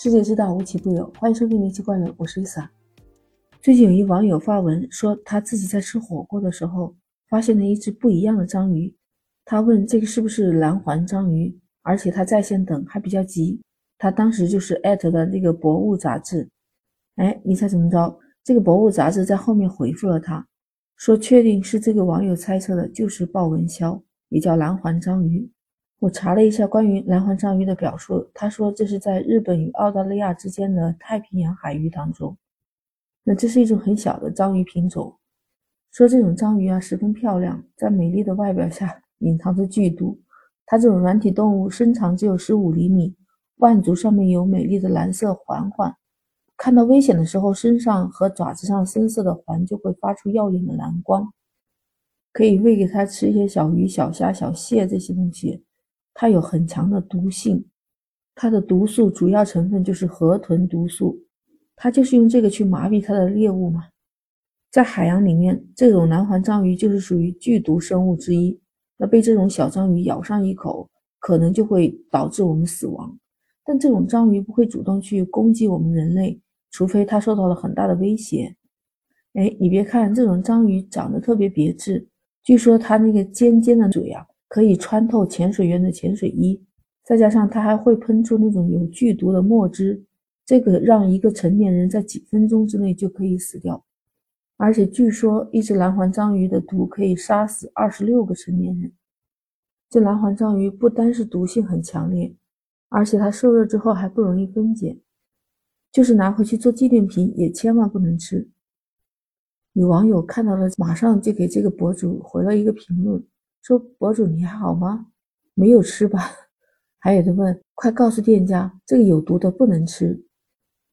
世界之大无奇不有，欢迎收听《灵奇怪人》，我是 Lisa。最近有一网友发文说，他自己在吃火锅的时候发现了一只不一样的章鱼。他问这个是不是蓝环章鱼，而且他在线等还比较急。他当时就是艾特的那个博物杂志。哎，你猜怎么着？这个博物杂志在后面回复了他，说确定是这个网友猜测的，就是豹纹鸮，也叫蓝环章鱼。我查了一下关于蓝环章鱼的表述，他说这是在日本与澳大利亚之间的太平洋海域当中。那这是一种很小的章鱼品种。说这种章鱼啊十分漂亮，在美丽的外表下隐藏着剧毒。它这种软体动物身长只有十五厘米，腕足上面有美丽的蓝色环环。看到危险的时候，身上和爪子上深色的环就会发出耀眼的蓝光。可以喂给它吃一些小鱼、小虾、小蟹这些东西。它有很强的毒性，它的毒素主要成分就是河豚毒素，它就是用这个去麻痹它的猎物嘛。在海洋里面，这种蓝环章鱼就是属于剧毒生物之一。那被这种小章鱼咬上一口，可能就会导致我们死亡。但这种章鱼不会主动去攻击我们人类，除非它受到了很大的威胁。哎，你别看这种章鱼长得特别别致，据说它那个尖尖的嘴啊。可以穿透潜水员的潜水衣，再加上它还会喷出那种有剧毒的墨汁，这个让一个成年人在几分钟之内就可以死掉。而且据说一只蓝环章鱼的毒可以杀死二十六个成年人。这蓝环章鱼不单是毒性很强烈，而且它受热之后还不容易分解，就是拿回去做纪念品也千万不能吃。有网友看到了，马上就给这个博主回了一个评论。说博主你还好吗？没有吃吧？还有的问，快告诉店家，这个有毒的不能吃。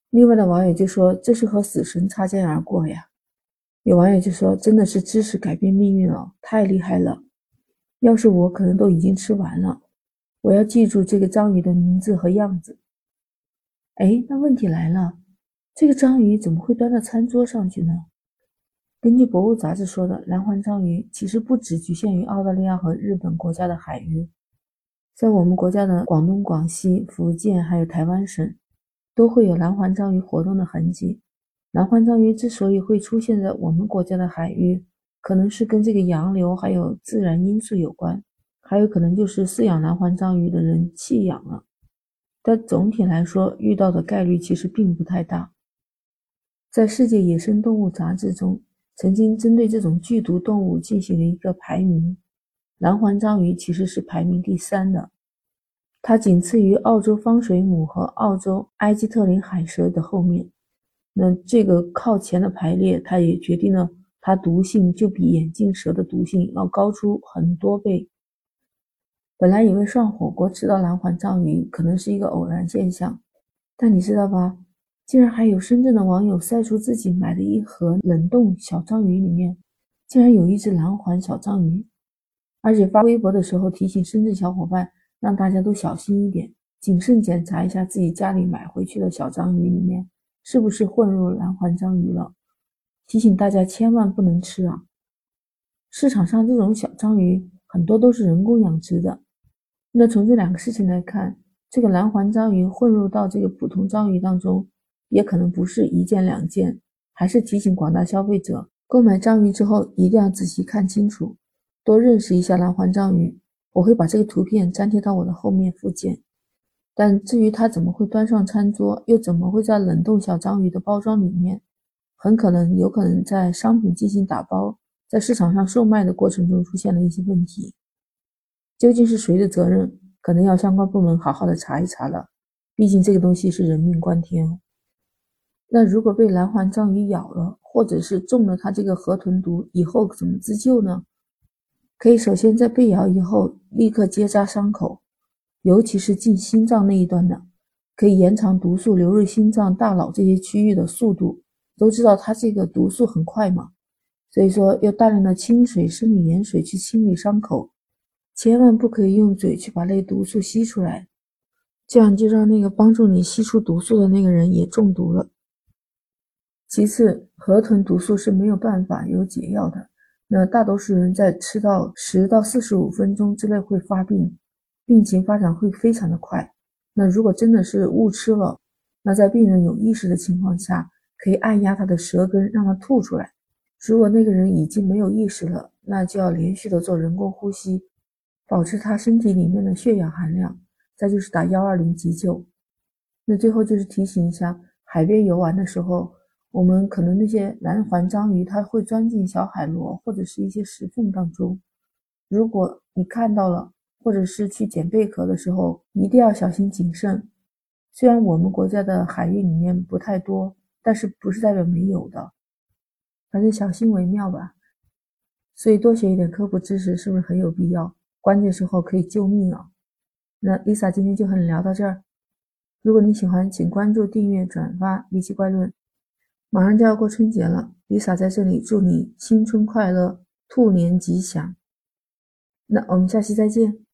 另外的网友就说，这是和死神擦肩而过呀。有网友就说，真的是知识改变命运了，太厉害了。要是我，可能都已经吃完了。我要记住这个章鱼的名字和样子。哎，那问题来了，这个章鱼怎么会端到餐桌上去呢？根据《博物》杂志说的，蓝环章鱼其实不只局限于澳大利亚和日本国家的海域，在我们国家的广东、广西、福建还有台湾省，都会有蓝环章鱼活动的痕迹。蓝环章鱼之所以会出现在我们国家的海域，可能是跟这个洋流还有自然因素有关，还有可能就是饲养蓝环章鱼的人弃养了。但总体来说，遇到的概率其实并不太大。在《世界野生动物杂志》中。曾经针对这种剧毒动物进行了一个排名，蓝环章鱼其实是排名第三的，它仅次于澳洲方水母和澳洲埃及特林海蛇的后面。那这个靠前的排列，它也决定了它毒性就比眼镜蛇的毒性要高出很多倍。本来以为涮火锅吃到蓝环章鱼可能是一个偶然现象，但你知道吧？竟然还有深圳的网友晒出自己买的一盒冷冻小章鱼，里面竟然有一只蓝环小章鱼，而且发微博的时候提醒深圳小伙伴，让大家都小心一点，谨慎检查一下自己家里买回去的小章鱼里面是不是混入蓝环章鱼了，提醒大家千万不能吃啊！市场上这种小章鱼很多都是人工养殖的，那从这两个事情来看，这个蓝环章鱼混入到这个普通章鱼当中。也可能不是一件两件，还是提醒广大消费者，购买章鱼之后一定要仔细看清楚，多认识一下蓝环章鱼。我会把这个图片粘贴到我的后面附件。但至于它怎么会端上餐桌，又怎么会在冷冻小章鱼的包装里面，很可能有可能在商品进行打包，在市场上售卖的过程中出现了一些问题。究竟是谁的责任？可能要相关部门好好的查一查了。毕竟这个东西是人命关天哦。那如果被蓝环章鱼咬了，或者是中了它这个河豚毒，以后怎么自救呢？可以首先在被咬以后立刻结扎伤口，尤其是进心脏那一端的，可以延长毒素流入心脏、大脑这些区域的速度。都知道它这个毒素很快嘛，所以说要大量的清水、生理盐水去清理伤口，千万不可以用嘴去把那毒素吸出来，这样就让那个帮助你吸出毒素的那个人也中毒了。其次，河豚毒素是没有办法有解药的。那大多数人在吃到十到四十五分钟之内会发病，病情发展会非常的快。那如果真的是误吃了，那在病人有意识的情况下，可以按压他的舌根，让他吐出来。如果那个人已经没有意识了，那就要连续的做人工呼吸，保持他身体里面的血氧含量。再就是打幺二零急救。那最后就是提醒一下，海边游玩的时候，我们可能那些蓝环章鱼它会钻进小海螺或者是一些石缝当中。如果你看到了，或者是去捡贝壳的时候，一定要小心谨慎。虽然我们国家的海域里面不太多，但是不是代表没有的，反正小心为妙吧。所以多学一点科普知识是不是很有必要？关键时候可以救命啊！那 Lisa 今天就和你聊到这儿。如果你喜欢，请关注、订阅、转发《离奇怪论》。马上就要过春节了，Lisa 在这里祝你新春快乐，兔年吉祥。那我们下期再见。